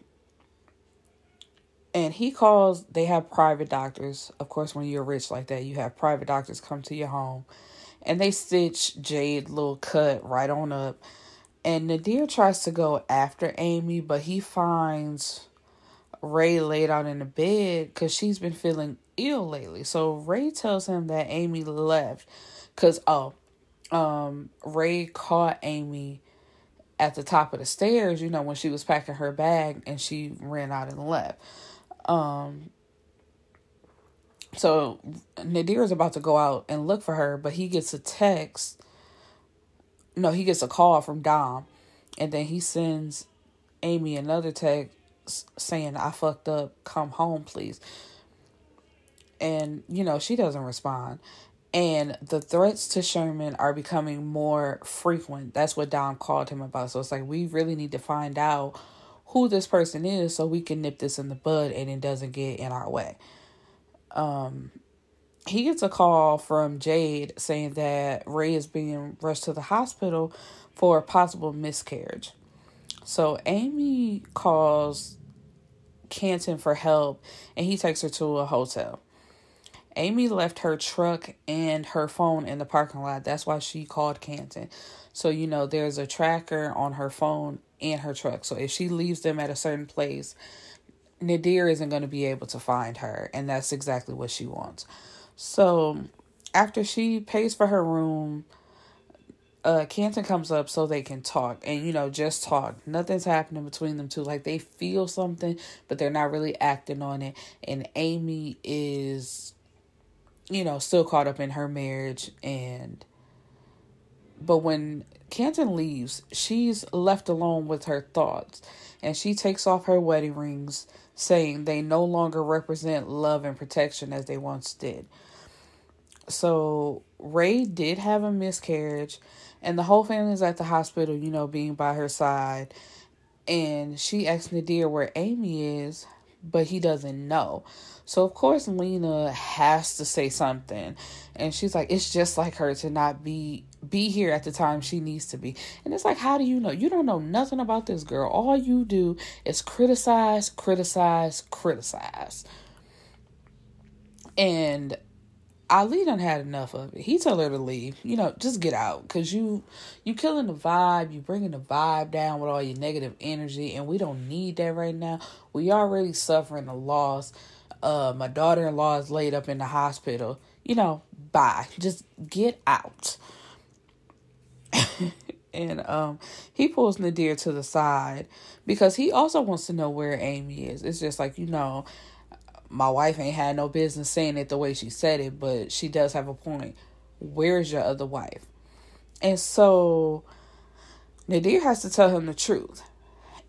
and he calls they have private doctors. Of course, when you're rich like that, you have private doctors come to your home and they stitch Jade little cut right on up. And Nadir tries to go after Amy, but he finds Ray laid out in the bed because she's been feeling ill lately. So Ray tells him that Amy left Cause oh, um, Ray caught Amy at the top of the stairs, you know, when she was packing her bag and she ran out and left. Um so Nadir is about to go out and look for her, but he gets a text. No, he gets a call from Dom, and then he sends Amy another text saying, I fucked up, come home, please. And, you know, she doesn't respond. And the threats to Sherman are becoming more frequent. That's what Dom called him about. So it's like we really need to find out who this person is so we can nip this in the bud and it doesn't get in our way. Um he gets a call from Jade saying that Ray is being rushed to the hospital for a possible miscarriage. So Amy calls Canton for help and he takes her to a hotel. Amy left her truck and her phone in the parking lot. That's why she called Canton. So, you know, there's a tracker on her phone and her truck. So if she leaves them at a certain place, Nadir isn't going to be able to find her. And that's exactly what she wants. So after she pays for her room, uh Canton comes up so they can talk and you know just talk. Nothing's happening between them two. Like they feel something, but they're not really acting on it. And Amy is you know still caught up in her marriage and but when Canton leaves, she's left alone with her thoughts and she takes off her wedding rings saying they no longer represent love and protection as they once did. So Ray did have a miscarriage and the whole family is at the hospital, you know, being by her side. And she asks Nadir where Amy is, but he doesn't know. So of course Lena has to say something. And she's like, it's just like her to not be be here at the time she needs to be. And it's like, how do you know? You don't know nothing about this girl. All you do is criticize, criticize, criticize. And Ali done had enough of it. He told her to leave. You know, just get out, cause you you killing the vibe. You bringing the vibe down with all your negative energy, and we don't need that right now. We already suffering a loss. Uh, my daughter in law is laid up in the hospital. You know, bye. Just get out. and um, he pulls Nadir to the side because he also wants to know where Amy is. It's just like you know my wife ain't had no business saying it the way she said it, but she does have a point. Where's your other wife? And so Nadir has to tell him the truth.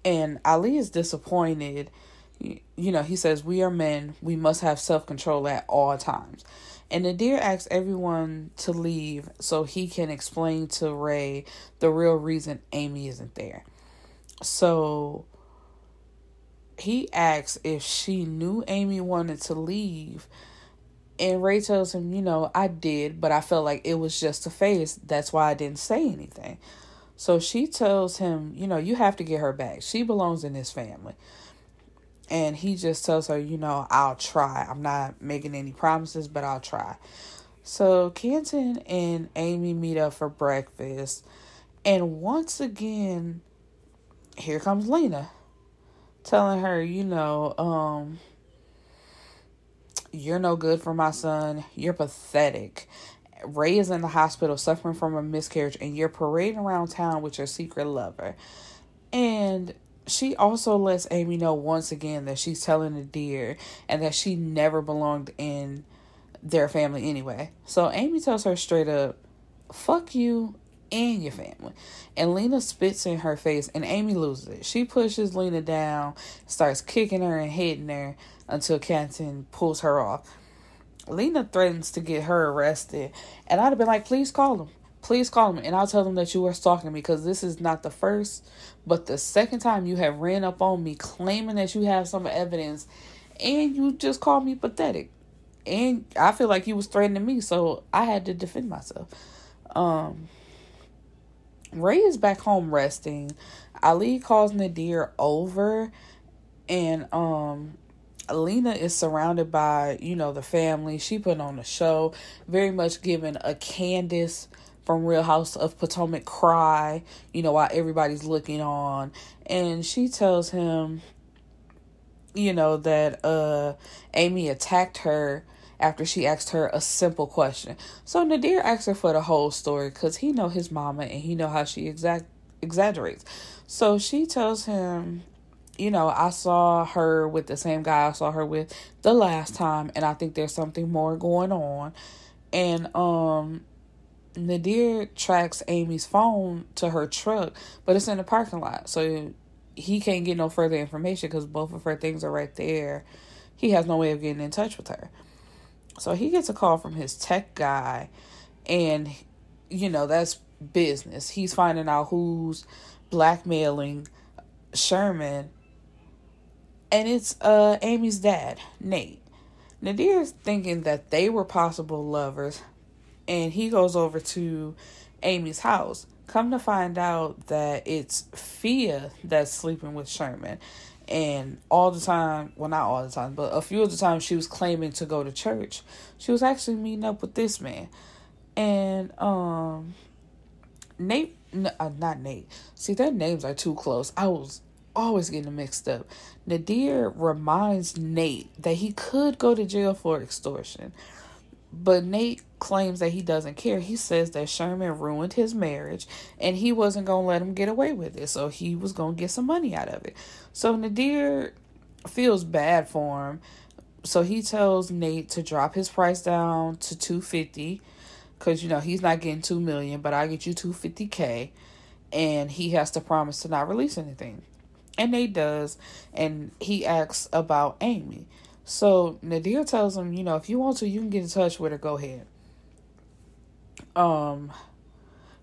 And Ali is disappointed. You know, he says, We are men. We must have self control at all times. And Nadir asks everyone to leave so he can explain to Ray the real reason Amy isn't there. So he asks if she knew Amy wanted to leave. And Ray tells him, you know, I did, but I felt like it was just a phase. That's why I didn't say anything. So she tells him, you know, you have to get her back. She belongs in this family. And he just tells her, you know, I'll try. I'm not making any promises, but I'll try. So Canton and Amy meet up for breakfast. And once again, here comes Lena telling her, you know, um, you're no good for my son. You're pathetic. Ray is in the hospital suffering from a miscarriage, and you're parading around town with your secret lover. And she also lets Amy know once again that she's telling Nadir and that she never belonged in their family anyway. So Amy tells her straight up, fuck you and your family. And Lena spits in her face, and Amy loses it. She pushes Lena down, starts kicking her and hitting her until Canton pulls her off. Lena threatens to get her arrested, and I'd have been like, please call them. Please call them, and I'll tell them that you were stalking me because this is not the first, but the second time you have ran up on me claiming that you have some evidence, and you just called me pathetic. And I feel like you was threatening me, so I had to defend myself. Um, Ray is back home resting. Ali calls Nadir over and um Alina is surrounded by, you know, the family. She put on a show, very much giving a Candace from Real House of Potomac cry, you know, while everybody's looking on. And she tells him, you know, that uh Amy attacked her after she asked her a simple question. So Nadir asked her for the whole story because he know his mama and he know how she exact exaggerates. So she tells him, you know, I saw her with the same guy I saw her with the last time, and I think there's something more going on. And um Nadir tracks Amy's phone to her truck, but it's in the parking lot. So he can't get no further information because both of her things are right there. He has no way of getting in touch with her. So he gets a call from his tech guy, and you know, that's business. He's finding out who's blackmailing Sherman, and it's uh Amy's dad, Nate. Nadir's thinking that they were possible lovers, and he goes over to Amy's house. Come to find out that it's Fia that's sleeping with Sherman. And all the time, well, not all the time, but a few of the times she was claiming to go to church, she was actually meeting up with this man. And um, Nate, uh, not Nate. See, their names are too close. I was always getting mixed up. Nadir reminds Nate that he could go to jail for extortion. But Nate claims that he doesn't care. He says that Sherman ruined his marriage and he wasn't going to let him get away with it. So he was going to get some money out of it. So Nadir feels bad for him. So he tells Nate to drop his price down to 250 cuz you know he's not getting 2 million, but I get you 250k and he has to promise to not release anything. And Nate does and he asks about Amy. So Nadir tells him, you know, if you want to, you can get in touch with her. Go ahead. Um,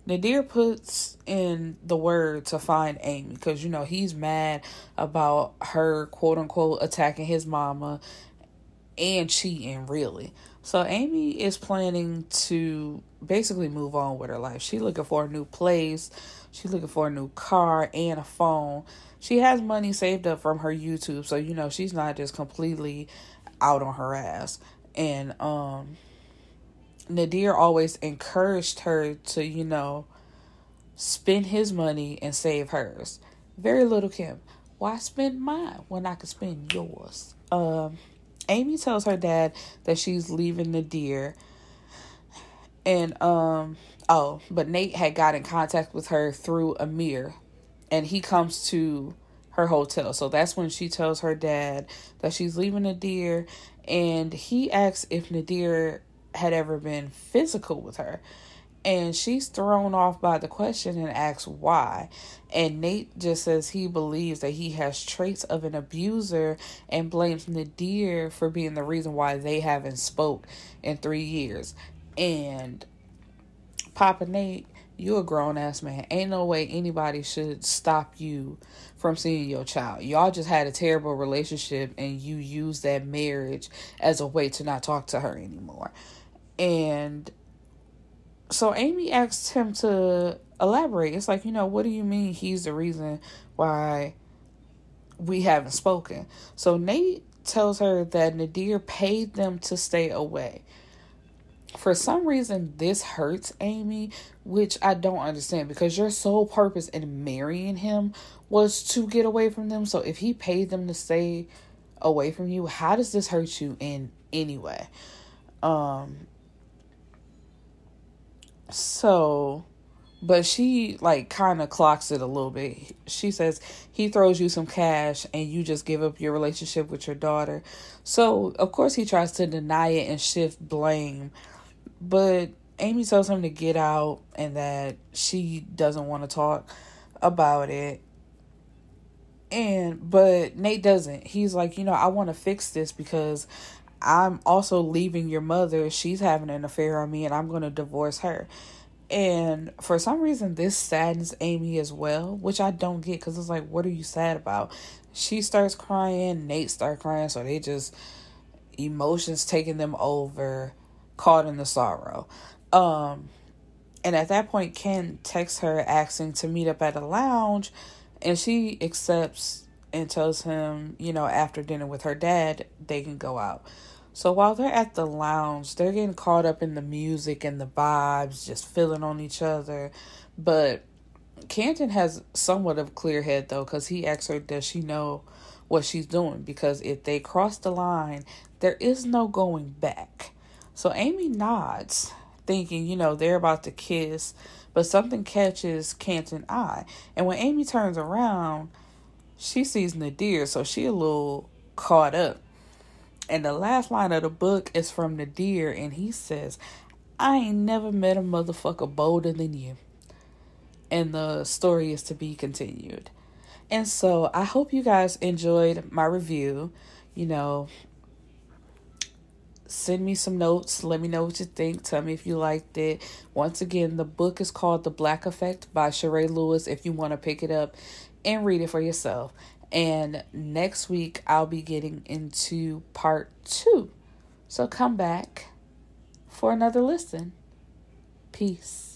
Nadir puts in the word to find Amy because you know he's mad about her quote unquote attacking his mama and cheating really. So Amy is planning to basically move on with her life. She's looking for a new place. She's looking for a new car and a phone she has money saved up from her YouTube, so you know she's not just completely out on her ass. And um Nadir always encouraged her to, you know, spend his money and save hers. Very little Kim. Why spend mine when I could spend yours? Um Amy tells her dad that she's leaving Nadir. And um oh, but Nate had got in contact with her through Amir, and he comes to her hotel. So that's when she tells her dad that she's leaving Nadir and he asks if Nadir had ever been physical with her. And she's thrown off by the question and asks why. And Nate just says he believes that he has traits of an abuser and blames Nadir for being the reason why they haven't spoke in three years. And Papa Nate you a grown ass man. Ain't no way anybody should stop you from seeing your child. Y'all just had a terrible relationship and you use that marriage as a way to not talk to her anymore. And so Amy asked him to elaborate. It's like, you know, what do you mean he's the reason why we haven't spoken? So Nate tells her that Nadir paid them to stay away for some reason this hurts Amy, which I don't understand because your sole purpose in marrying him was to get away from them. So if he paid them to stay away from you, how does this hurt you in any way? Um so but she like kind of clocks it a little bit. She says he throws you some cash and you just give up your relationship with your daughter. So, of course he tries to deny it and shift blame but Amy tells him to get out and that she doesn't want to talk about it. And but Nate doesn't. He's like, you know, I want to fix this because I'm also leaving your mother. She's having an affair on me and I'm going to divorce her. And for some reason, this saddens Amy as well, which I don't get because it's like, what are you sad about? She starts crying, Nate starts crying, so they just emotions taking them over caught in the sorrow. Um, and at that point, Ken texts her asking to meet up at a lounge, and she accepts and tells him, you know, after dinner with her dad, they can go out. So while they're at the lounge, they're getting caught up in the music and the vibes, just feeling on each other. But Canton has somewhat of a clear head though, because he asks her, does she know what she's doing? Because if they cross the line, there is no going back. So Amy nods, thinking, you know, they're about to kiss, but something catches Canton's eye. And when Amy turns around, she sees Nadir, so she a little caught up. And the last line of the book is from Nadir, and he says, I ain't never met a motherfucker bolder than you. And the story is to be continued. And so I hope you guys enjoyed my review. You know, send me some notes. Let me know what you think. Tell me if you liked it. Once again, the book is called The Black Effect by Charae Lewis if you want to pick it up and read it for yourself. And next week, I'll be getting into part two. So come back for another listen. Peace.